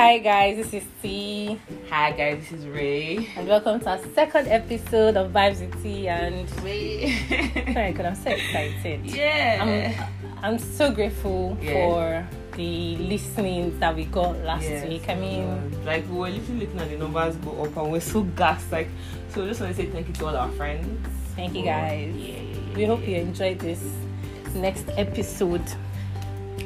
Hi guys, this is Tee, Hi guys, this is Rae. and welcome to our second episode of Vibes with Tee. And Rae. sorry, God, I'm so excited. yeah. I'm, I'm so grateful Yeah. for the listenings that we got last Yes, week. I mean, um, like we were literally looking at the numbers go up and we're so gassed. Like, so I just want to say thank you to all our friends. thank you guys. Yeah, We hope you enjoyed this next episode.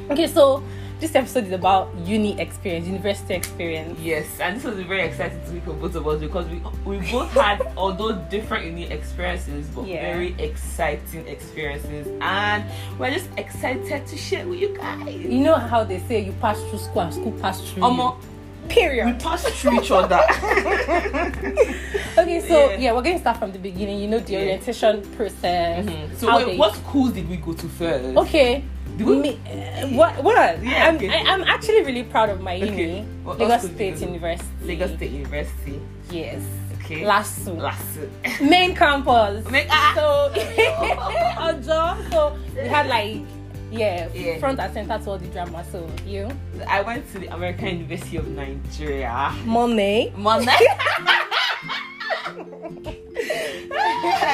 Okay, so this episode is about uni experience, university experience. Yes, and this was very exciting week for both of us because we we both had although different uni experiences, but Yeah. very exciting experiences, and we're just excited to share with you guys. You know how they say you pass through school and school pass through you. period. we pass through each other. Okay, so Yeah. yeah. we're going to start from the beginning. You know the Yeah. orientation process. Mhm. So wait, they- what schools did we go to first? Okay. Me, uh, what? What? Yeah, I'm, okay. I, I'm actually really proud of my uni, Okay. What Lagos State you go to? University. Lagos State University. Yes. Okay. LASU. Last. Main campus. Make- ah! So, Ojo. So we had like, yeah, Yeah. front and center to all the drama. So you, I went to the American University of Nigeria. Monet. Monday.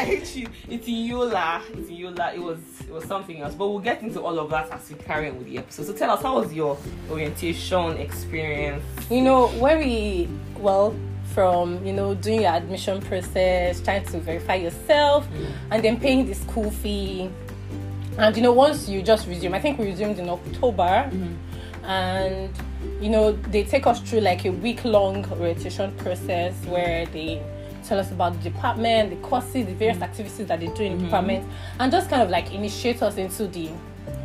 I hate you. It's in Yola. It's in Yola. It was it was something else. But we'll get into all of that as we carry on with the episode. So tell us how was your orientation experience? You know, when we, well, from, you know, doing your admission process, trying to verify yourself, mm. and then paying the school fee. And, you know, once you just resume, I think we resumed in October, mm-hmm. and, you know, they take us through like a week long orientation process where they tell us about the department, the courses, the various activities that they do in the department, and just kind of like initiate us into the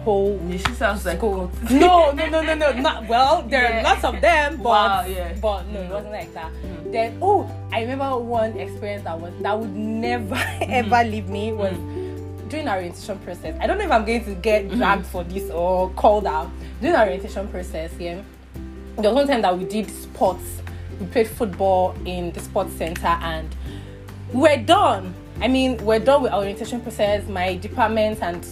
whole She sounds like school. No, no, no, no, no. Not well. There Yeah. are lots of them, but Wow, yeah. but no, it Mm. wasn't like that. Mm. Then oh, I remember one experience that was that would never ever leave me was during our orientation process. I don't know if I'm going to get dragged for this or called out during our orientation process. Yeah, there was one time that we did sports. We played football in the sports center and we're done. I mean, we're done with our orientation process. My department and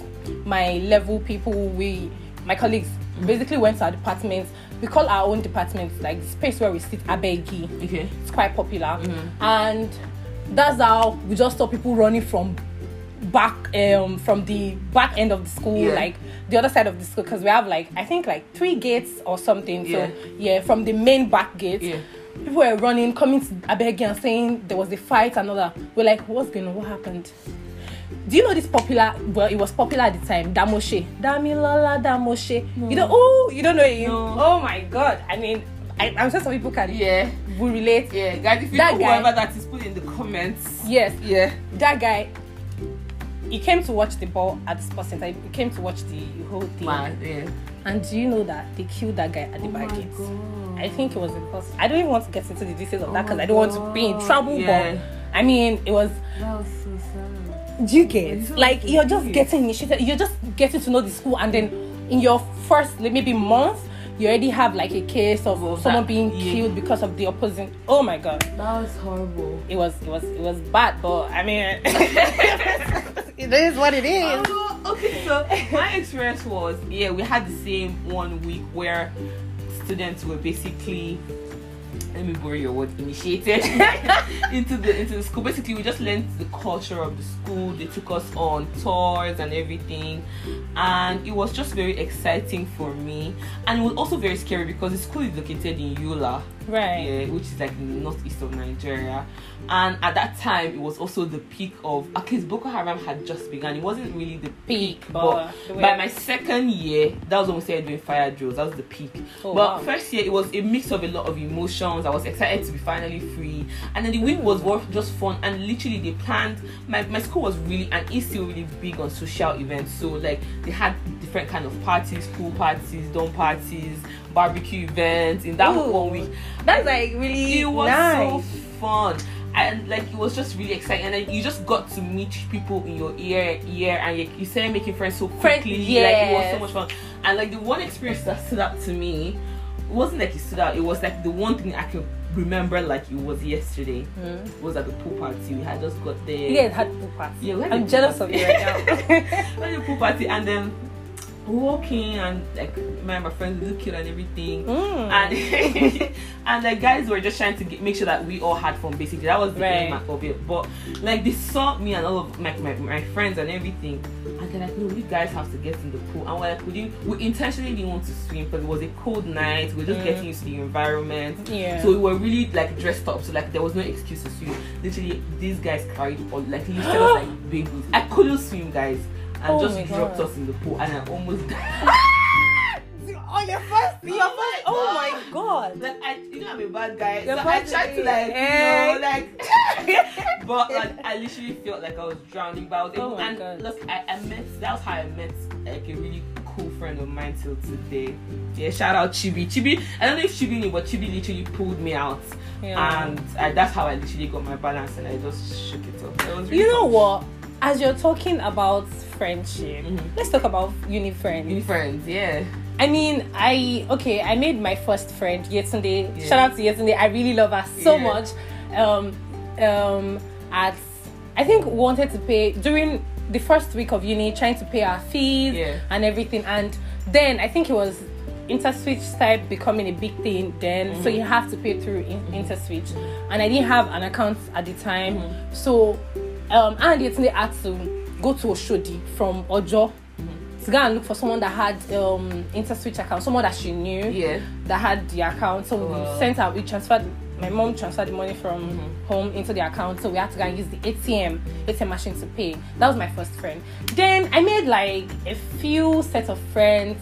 my level people, we, my colleagues, basically went to our departments. We call our own departments like the space where we sit Abegi. Okay. It's quite popular, and that's how we just saw people running from back um from the back end of the school Yeah. like the other side of the school because we have like i think like three gates or something Yeah. so yeah from the main back gate Yeah. People were running, coming to Abegi and saying there was a fight and all that. We're like, what's going on? What happened? Do you know this popular? Well, it was popular at the time. Damoshe, Damilola Damoshe. You know? Oh, you don't know him? No. Oh my God! I mean, I, I'm sure some people can Yeah. will relate. Yeah. Guys, if you That know guy- whoever that is, put in the comments. Yes, Yeah. that guy. He came to watch the ball at the sports center. He came to watch the whole thing. Man, yeah. And do you know that they killed that guy at the oh back gate? God. I think it was because I don't even want to get into the details of oh that because I don't want to be in trouble. Yeah. But I mean, it was. That was so sad. Do you get so like you're just getting initiated? You're just getting to know the school, and then in your first like, maybe month, you already have like a case of someone that- being yeah. killed because of the opposing. Oh my god, That was horrible. it was it was it was bad, but I mean, it is what it is. Oh, okay, so my experience was yeah, we had the same one week where students were basically let me borrow your word initiated into the into the school. Basically, we just learned the culture of the school. They took us on tours and everything, and it was just very exciting for me. And it was also very scary because the school is located in Yola, Right. yeah, which is like in the northeast of Nigeria. And at that time, it was also the peak of at least Boko Haram had just begun. It wasn't really the Peak, peak, but but by my second year, that was when we started doing fire drills. That was the peak. Oh, but wow. first year, it was a mix of a lot of emotions. I was excited to be finally free, and then the week was more just fun. And literally, they planned. My, my school was really and is still really big on social events. So like they had different kind of parties, pool parties, dorm parties, barbecue events. In that Ooh, one week, That's like really it was nice. so fun. And like it was just really exciting. And then you just got to meet people in your ear ear and you, you started making friends so quickly. Like it was so much fun. And like the one experience that stood out to me wasn't like it stood out. It was like the one thing i can remember like it was yesterday. Hmm. was at the pool party. We had just got there. Yeah, had pool party. Yeah, I'm pool jealous of you right now. we had a pool party. And then walking and like my my friends look cute and everything. Mm. And and like guys were just trying to get, make sure that we all had fun. Basically, that was the Right. aim of it. But like they saw me and all of my, my, my friends and everything, and they're like, "No, you guys have to get in the pool." And we're like, "We didn't. We intentionally didn't want to swim because it was a cold night. We are just Mm. getting used to the environment." yeah. So we were really like dressed up, so like there was no excuse to swim. Literally, these guys carried or like lifted us like babies. I couldn't swim, guys, Oh and Oh just dropped God. us in the pool, and I almost died. on your first, your your first-. Oh my god. like I, you know, I'm a bad guy, so I tried to like, you know, like, but like I literally felt like I was drowning. But I was Oh able, my and God. look, I, I met. That was how I met like a really cool friend of mine till today. Yeah, shout out Chibi. Chibi, I don't know if Chibi knew, but Chibi literally pulled me out. Yeah. and I, that's how I literally got my balance and I just shook it off. It really you know fun. what? As you're talking about friendship, Mhm. let's talk about uni friends. New friends, yeah. I mean, I okay, I made my first friend Yetunde. Yeah. Shout out to Yetunde. I really love her so Yeah. much. Um, um, at I think wanted to pay during the first week of uni, trying to pay our fees Yeah. and everything, and then I think it was interswitch type becoming a big thing then so Mm-hmm. you have to pay through in- interswitch and i didn't have an account at the time Mm-hmm. so um and yetunde had to go to oshodi from ojo to go and look for someone that had um interswitch account someone that she knew Yeah. that had the account so Wow. we sent out we transferred my mom transferred the money from Mm-hmm. home into the account so we had to go and use the atm atm machine to pay that was my first friend then i made like a few set of friends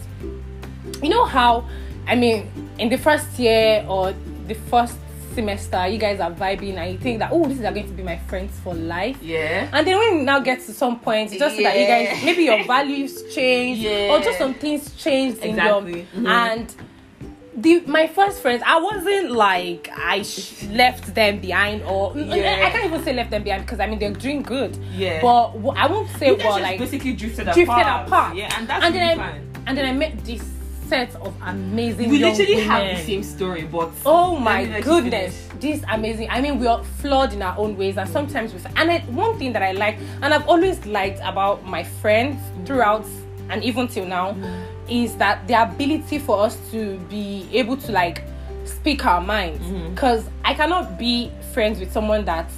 you know how i mean in the first year or the first semester you guys are vibing and you think that oh these are going to be my friends for life Yeah. and then when you now get to some point just so that you guys maybe your values change Yeah. or just some things changed in Exactly. your Mhm. and the my first friends i wasn't like i sh- left them behind or Yeah. i can't even say left them behind because i mean they're doing good Yeah. but i won't say well like basically drifted, drifted apart. apart. Yeah, and that's and really then I, and then I met this set of amazing. We literally have the same story, but Oh my me let you goodness, this amazing. I mean, we are flawed in our own ways, and sometimes we. And I, one thing that I like, and I've always liked about my friends throughout, and even till now, mm. is that the ability for us to be able to like speak our minds. Mm-hmm. Because I cannot be friends with someone that.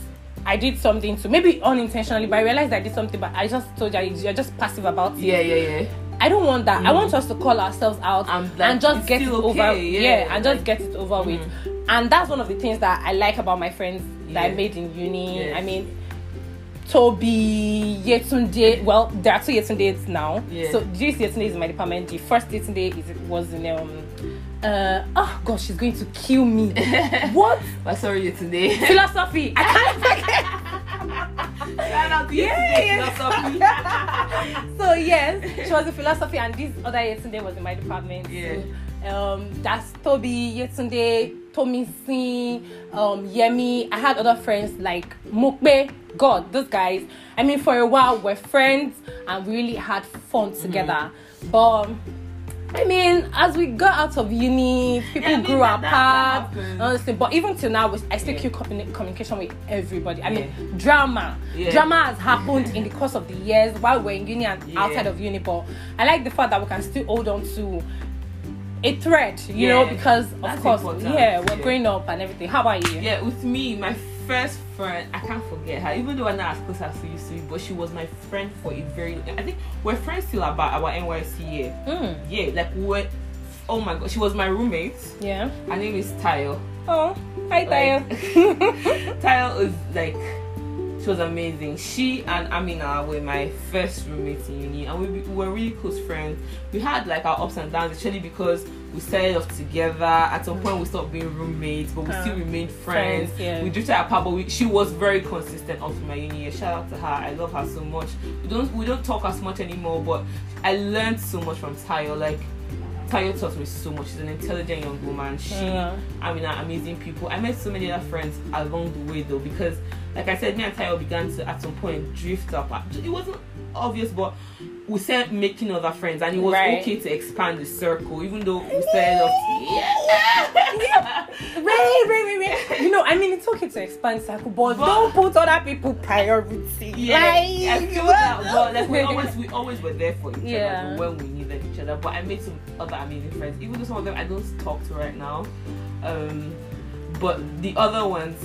I did something to maybe unintentionally, but I realized I did something. But I just told you you're just passive about it. Yeah, yeah, yeah. I don't want that. I want us to call ourselves out And, and, just get it still over. Yeah, yeah, and just like- get it over with. And that's one of the things that I like about my friends that I made in uni. Yeah. I mean, Toby, Yetunde. Well, there are two Yetundes now. Yeah. So this Yetunde is in my department. The first Yetunde is was in um. Uh, oh gosh, she's going to kill me. what But sorry, you today. philosophy? I can't Shout out to you Yeah, today, philosophy. so yes, she was in philosophy, and this other Yetunde was in my department. Yeah. So, um, that's Toby, Yetunde, Tomisin, um, Yemi. I had other friends like Mokbe. God, those guys. I mean, for a while we're friends and we really had fun Mm-hmm. together. But I mean, as we got out of uni, people I mean, grew that- that- that apart. honestly, but even till now, we- I still Yeah. keep communi- communication with everybody. I mean, Yeah. drama. Yeah. Drama has happened in the course of the years while we're in uni and Yeah. outside of uni. But I like the fact that we can still hold on to a thread, you know, Yeah. because of That's course, important. yeah, we're Yeah. growing up and everything. How about you? Yeah, with me, my first friend, I can't forget her. Even though I'm not as close as we used to be, but she was my friend for a very. I think we're friends still about our NYSC year. Mm, Yeah, like we're. Oh my god, she was my roommate. yeah. Her name is Tayo. Oh, hi, Tayo. Like, Tayo is like. She was amazing. She and Amina were my first roommates in uni, and we, we were really close friends. We had like our ups and downs, actually, because we started off together. At some point, we stopped being roommates, but we Uh, still remained friends. friends, yeah. We drifted apart, but we, she was very consistent up to my uni. Shout out to her. I love her so much. We don't we don't talk as much anymore, but I learned so much from Tayo. Like Tayo taught me so much. She's an intelligent young woman. She Yeah. I mean, are amazing people. I met so many other friends along the way though, because like I said, me and Tayo began to at some point drift up. It wasn't obvious, but we started making other friends, and it was Right. okay to expand the circle, even though we started off. Yeah. Wait, wait, wait, wait. You know, I mean, it's okay to expand circle, but, But- don't put other people priority. Yeah, Like, I feel that. But like we always, we always were there for each Yeah. other when we needed each other. But I made some other amazing friends, even though some of them I don't talk to right now. Um, but the other ones,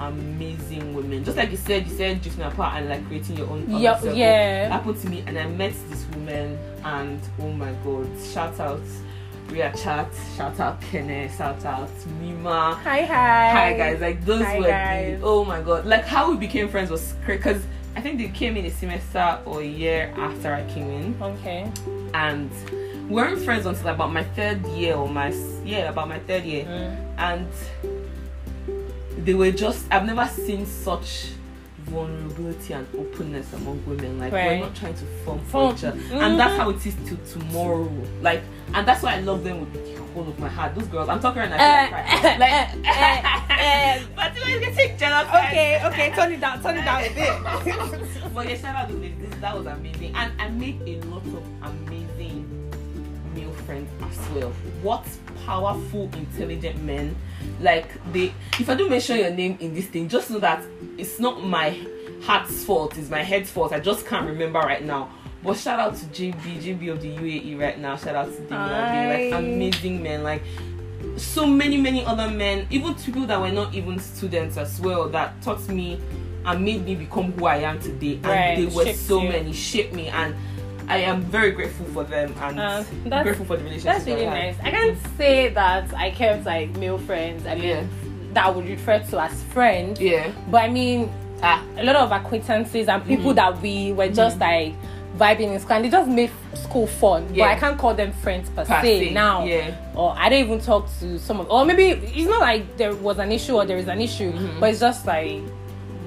amazing women. Just like you said, you said drifting apart and like creating your own. Yeah, circle. yeah. happened to me, and I met this woman, and oh my god, shout out. Ria Chat, shout out Kenneth, shout out Mima, Hi, hi. Hi guys, like those Hi, were guys. the, oh my god, like how we became friends was crazy because I think they came in a semester or a year after I came in, Okay. and we weren't friends until about my third year or my yeah about my third year, Mm. and they were just I've never seen such vulnerability and openness among women. Like Right. we're not trying to form Form- for each other, Mhm. and that's how it is to tomorrow. Like, and that's why I love them with the whole of my heart. Those girls, I'm talking right now. Feel like crying. like, eh, but you guys getting jealous. Okay, okay, turn it down, turn it down a bit. But yeah, shout out to this- That was amazing, and I made a lot of amazing male friends as well. What powerful, intelligent men! Like they, if I do mention your name in this thing, just know that it's not my heart's fault; it's my head's fault. I just can't remember right now. But shout out to JB, JB of the UAE right now. Shout out to David, like amazing men, like so many many other men even people that were not even students as well that taught me and made me become who i am today and Right, they were shaped so you. many shaped me and i am very grateful for them and Uh, grateful for the relationship That's really I nice. I can't say that I kept like male friends. I mean, Yeah. that I would refer to as friends. yeah But I mean, ah a lot of acquaintances and people Mm-hmm. that we were just like vibing in school and they just made school fun. Yeah. But I can't call them friends per, per se se, now. yeah Or I don't even talk to some of or maybe it's not like there was an issue or there is an issue, Mm-hmm. but it's just like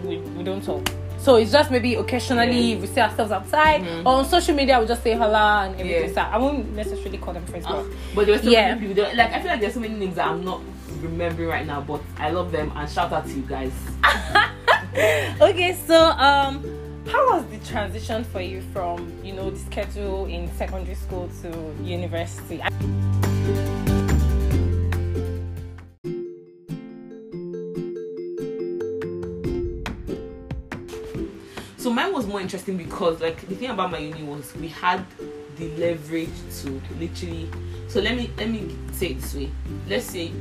we, we don't talk. So it's just maybe occasionally we see ourselves outside or on social media we just say hello and everything. Mm-hmm. Yeah. So I won't necessarily call them friends, Ah, but there were so Yeah. many people there, like i feel like there's so many names that i'm not remembering right now but i love them and shout out to you guys okay so um how was the transition for you from you know the schedule in secondary school to university So mine was more interesting because like the thing about my uni was we had the leverage to literally so let me let me say it this way. Let's say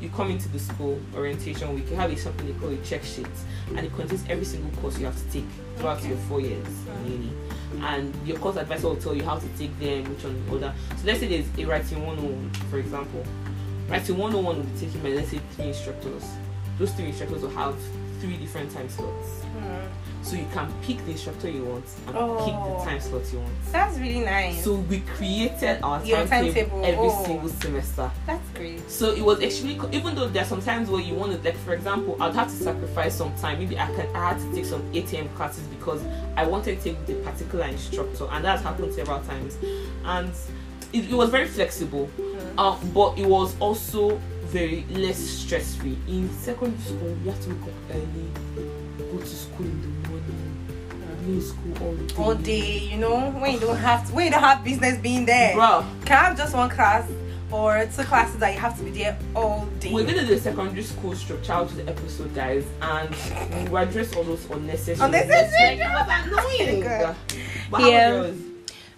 you come into the school orientation week, you have a something they call a check sheet and it contains every single course you have to take throughout Okay. your four years in uni. And your course advisor will tell you how to take them, which one order. So let's say there's a writing 101, for example. Writing 101 will be taken by let's say three instructors. Those three instructors will have three different time slots. So you can pick the instructor you want and pick Oh. the time slot you want. That's really nice. So we created our Your timetable, timetable, every oh. single semester. That's great. So it was actually even though there are some times where you want to like for example I'd have to sacrifice some time. Maybe I can I had to take some ATM classes because I wanted to take a particular instructor and that's happened several times. And it, it was very flexible. Uh, but it was also very less stress free. In secondary school you have to wake up early, go to school in the morning, be in school all day. all day, you know, when you don't have to, when you don't have business being there. Bruh, Can I have just one class or two classes that you have to be there all day? We're gonna do the secondary school structure out to the episode, guys, and we'll address all those unnecessary. Unnecessary It annoying. But how Yeah.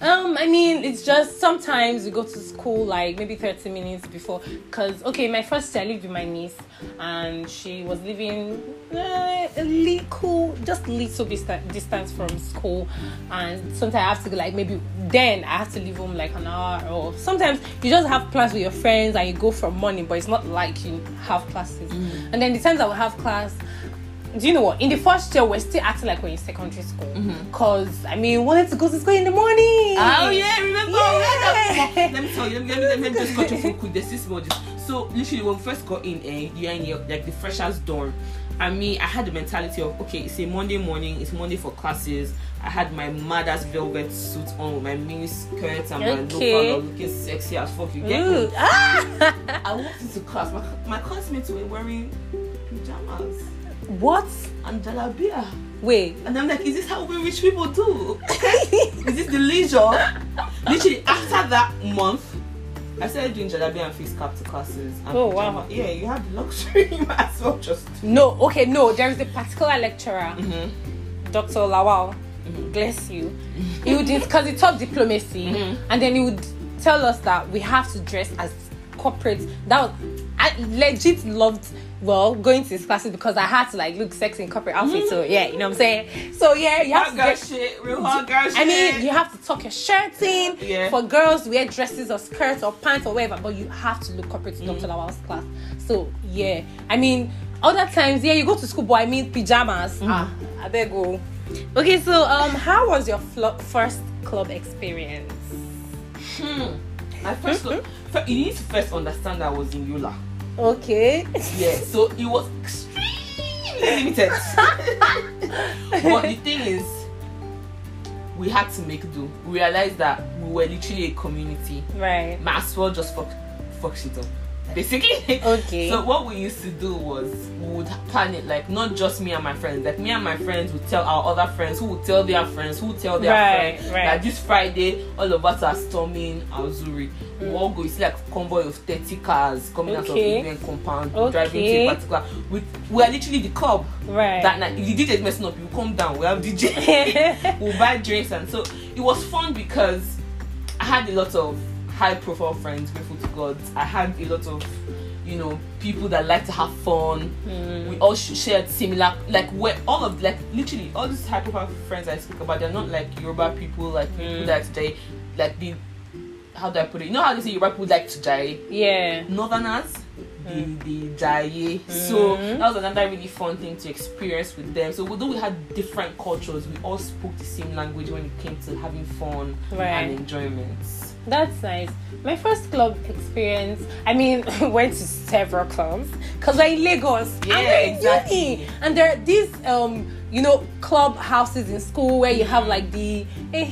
Um, I mean, it's just sometimes we go to school like maybe 30 minutes before. Cause okay, my first year I lived with my niece, and she was living uh, a little, just little distan- distance from school, and sometimes I have to go like maybe then I have to leave home like an hour, or sometimes you just have plans with your friends and you go for morning, but it's not like you have classes. And then the times I will have class, do you know what? In the first year, we're still acting like we're in secondary school. Because, I mean, we wanted to go to school in the morning. Oh yeah, remember? Yeah. Let me tell you. Let me, let me, let me just cut you real quick. There's this module. So literally, when we first got in, eh, you're in your like the freshers dorm. And me, I had the mentality of okay, it's a Monday morning. It's Monday for classes. I had my mother's velvet suit on with my mini skirt and my Okay. loafer, looking sexy as fuck. You get me? Ah! I walked into class. My, my classmates were wearing pajamas. What? and jalabia. Wait. And I'm like, is this how we rich people do? is this the leisure? Literally, after that month, I started doing jalabi and face cap to classes. And Oh, wow. Yeah, you have the luxury. you might as well just. No. Okay. No. There is a particular lecturer, Mm-hmm. Dr. Lawal. Bless you. He would because he taught diplomacy, Mhm. and then he would tell us that we have to dress as corporate. That was I legit loved well going to his classes because I had to like look sexy in corporate outfits. So yeah, you know what I'm saying. So yeah, you have Hot to get shit, real hot girl shit. I mean, you have to tuck your shirt in. Yeah. For girls, wear dresses or skirts or pants or whatever, but you have to look corporate to Dr. Lawal's class. So yeah, I mean, other times, yeah, you go to school, but I mean pajamas. Ah, I beg go. Okay, so um, how was your flo- first club experience? Hmm. My first look, fir- you need to first understand that I was in Yola. Okay. Yeah, so it was extremely limited. but the thing is, we had to make do. We realized that we were literally a community. Right. Might as well just fuck, fuck shit up. Basically. Okay. So what we used to do was we would plan it like not just me and my friends. Like me and my friends would tell our other friends who would tell their friends who would tell their Right, friends right. that this Friday all of us are storming Azuri. We all go. It's like a convoy of thirty cars coming out of Okay. the event compound, Okay. driving to a particular. We, we are literally the club Right. that night. If the DJ is messing up, you come down. We have DJ. we'll buy drinks and so it was fun because I had a lot of high profile friends, grateful to God. I had a lot of you know people that like to have fun. We all shared similar like where all of like literally all these high profile friends I speak about. They're not like Yoruba people like people Mm. that today like the how do I put it? You know how they say Yoruba people like to die. yeah. northerners the the jaye so Mm. that was another really fun thing to experience with them so although we had different cultures we all spoke the same language when it came to having fun Right. and enjoyment That's nice. My first club experience, I mean, went to several clubs because we're in Lagos. and Yeah, we're exactly. uni. And there are these, um, you know, club houses in school where you have like the, eh,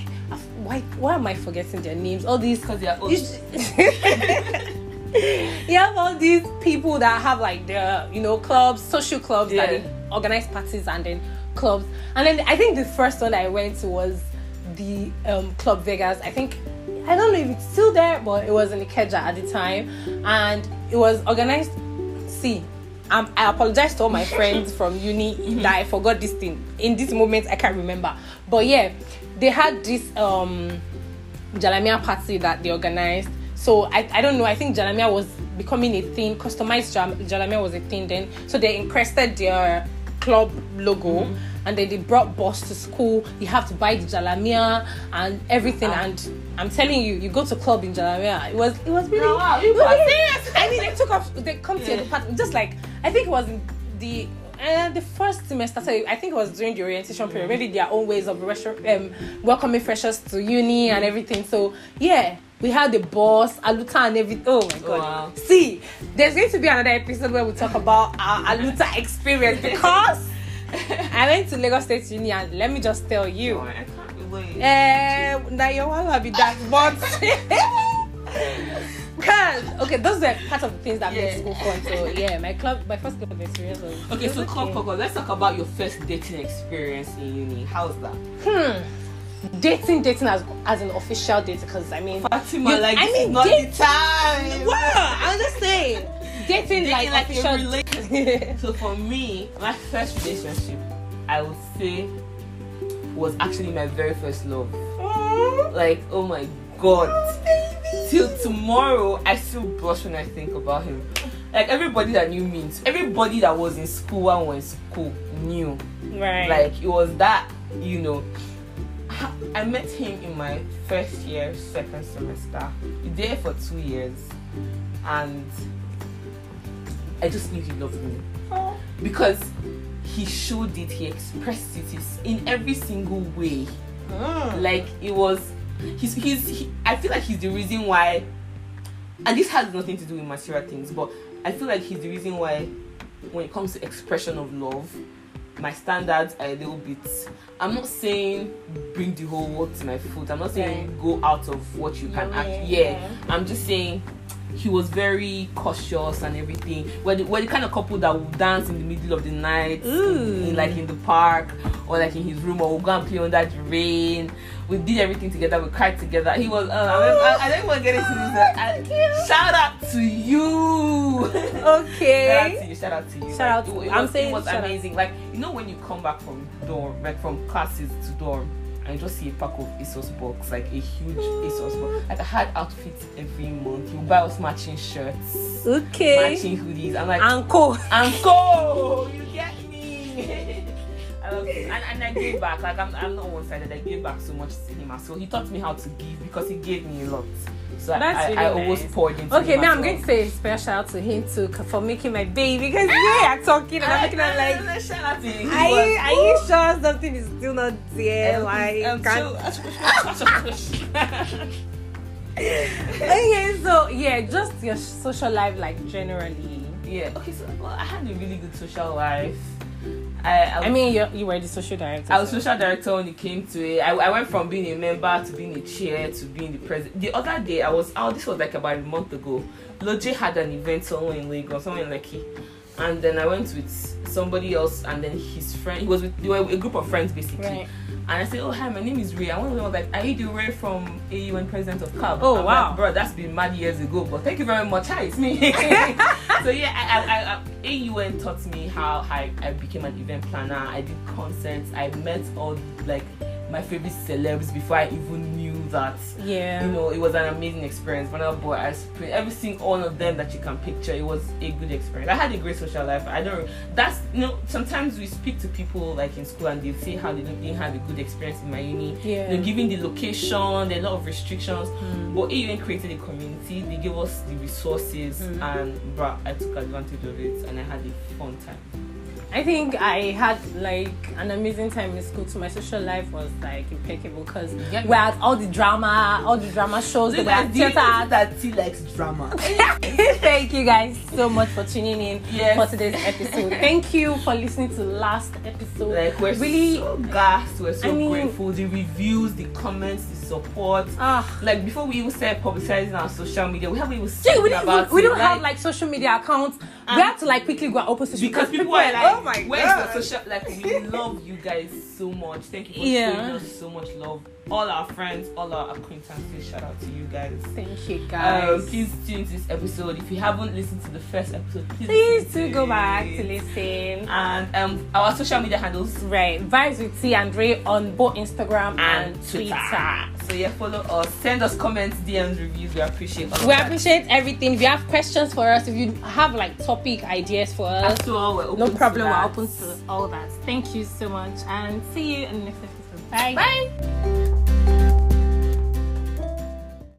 why, why am I forgetting their names? All these because they are old. you have all these people that have like the you know clubs, social clubs that Yeah. they organize parties and then clubs. And then I think the first one I went to was the um, Club Vegas. I think I don't know if it's still there, but it was in Ikeja at the time, and it was organized. See, um, I apologize to all my friends from uni that I forgot this thing. In this moment, I can't remember. But yeah, they had this um Jalamia party that they organized. So I, I don't know. I think Jalamia was becoming a thing. Customized Jam- Jalamia was a thing then. So they encrusted their club logo, and then they brought boss to school. You have to buy the Jalamia and everything. Ah. And I'm telling you, you go to club in Jalamia. It was it was really. Oh, wow, you really- serious? I mean, they took off. They come to Yeah. the department just like I think it was in the. Uh, the first semester, so I think it was during the orientation period. really their own ways of um, welcoming freshers to uni and everything. So yeah, we had the boss, Aluta, and everything. Oh my god! wow. See, there's going to be another episode where we talk about our Aluta experience because I went to Lagos State Uni and let me just tell you. Oh, I can't wait. Eh, now you want to be that, but because okay, those were part of the things that Yeah. made school fun. So yeah, my club, my first club experience was okay so come, come, let's talk about your first dating experience in uni how's that Hmm. Dating, dating as as an official date because I mean, Fatima You- like I mean, not date- the time wow, I'm just saying, dating, Dating like, like a official. relation- So for me, my first relationship, I would say, was actually my very first love. Like, oh my god. Till tomorrow, I still blush when I think about him. Like everybody that knew me, everybody that was in school and was in school knew. right. Like it was that, you know. I met him in my first year, second semester. We there for two years, and I just knew he loved me because he showed it, he expressed it in every single way. Mm. Like it was, he's he's. He, I feel like he's the reason why, and this has nothing to do with material things, but I feel like he's the reason why, when it comes to expression of love, my standards are a little bit. I'm not saying bring the whole world to my foot. I'm not saying go out of what you can Your act. Yeah, yeah. I'm just saying he was very cautious and everything. We're the, we're the kind of couple that would dance in the middle of the night, Ooh. in, like in the park or like in his room, or we'll go and play under the rain. We did everything together. We cried together. He was. Uh, I, I, I don't want to get into this. I, shout out to you. Shout out Okay. to you. Shout out to you. Shout out to- it, it I'm was, saying it was shout out. amazing. Like you know when you come back from dorm, like from classes to dorm, you just see a pack of ASOS box, like a huge ASOS box. Like I had outfits every month. You buy us matching shirts, Okay. matching hoodies. I'm like, Uncle. Uncle, you get me. I love. And, and I gave back. Like I'm, I'm not one sided. I gave back so much to him. So he taught me how to give because he gave me a lot. So That's I, really I, I always nice. poured into Okay, him now I'm well. going to say a special shout out to him too for making my baby because we are talking and I'm looking at like, like, shout out to him. Are you, are you sure something is still not there? Um, Like, um, can't- so- okay, so yeah, just your social life, like generally. yeah. Okay. So well, I had a really good social life. I, I, I mean, you you were the social director. I was so- social director when it came to it. I, I went from being a member to being a chair to being the president. The other day, I was out. This was like about a month ago. Loje had an event somewhere in Lagos, somewhere in Lekki, and then I went with somebody else, and then his friend. He was with they were a group of friends basically. Right. And I said, "Oh hi, my name is Rae." One of them was like, "Are you the Rae from AUN president of CAB?" Oh, I'm wow. like, bro, that's been mad years ago. But thank you very much. Hi, it's me. so yeah, I, I, I, AUN taught me how I, I became an event planner. I did concerts. I met all like my favorite celebs before I even that. Yeah. You know, it was an amazing experience. I boy, I spent every single one of them that you can picture. It was a good experience. I had a great social life. I don't. That's you know. Sometimes we speak to people like in school and they say how they didn't have a good experience in my uni. Yeah. They're giving the location, there are a lot of restrictions. Mm. But AUN created a community. They gave us the resources, Mm. and bruh, I took advantage of it, and I had a fun time. I think I had like an amazing time in school too. My social life was like impeccable because Yeah. we had all the drama, all the drama shows, do you theater. that Tee likes drama. Thank you guys so much for tuning in Yes. for today's episode. Thank you for listening to last episode. Like we're really so gassed, we're so I mean- grateful. The reviews, the comments, the support. ah. Like before we even started publicizing our social media, we haven't even See, spoken we didn't about we it, don't have like social media accounts. we had to like quickly go and open social because people are like, oh my where's the social? Like we love you guys so much. Thank you for Yeah. showing us so much love. All our friends, all our acquaintances. Shout out to you guys. Thank you Um, guys. please tune to this episode. If you haven't listened to the first episode, please, Please do go back to listen. And um, our social media handles Right, vibes with Tee and Rae on both Instagram and, and Twitter. Twitter. So yeah, follow us. Send us comments, DMs, reviews. We appreciate all We that. appreciate everything. If you have questions for us, if you have like topic ideas for us, After all, we're open no problem. We're open to all that. Thank you so much, and see you in the next episode. Bye. Bye.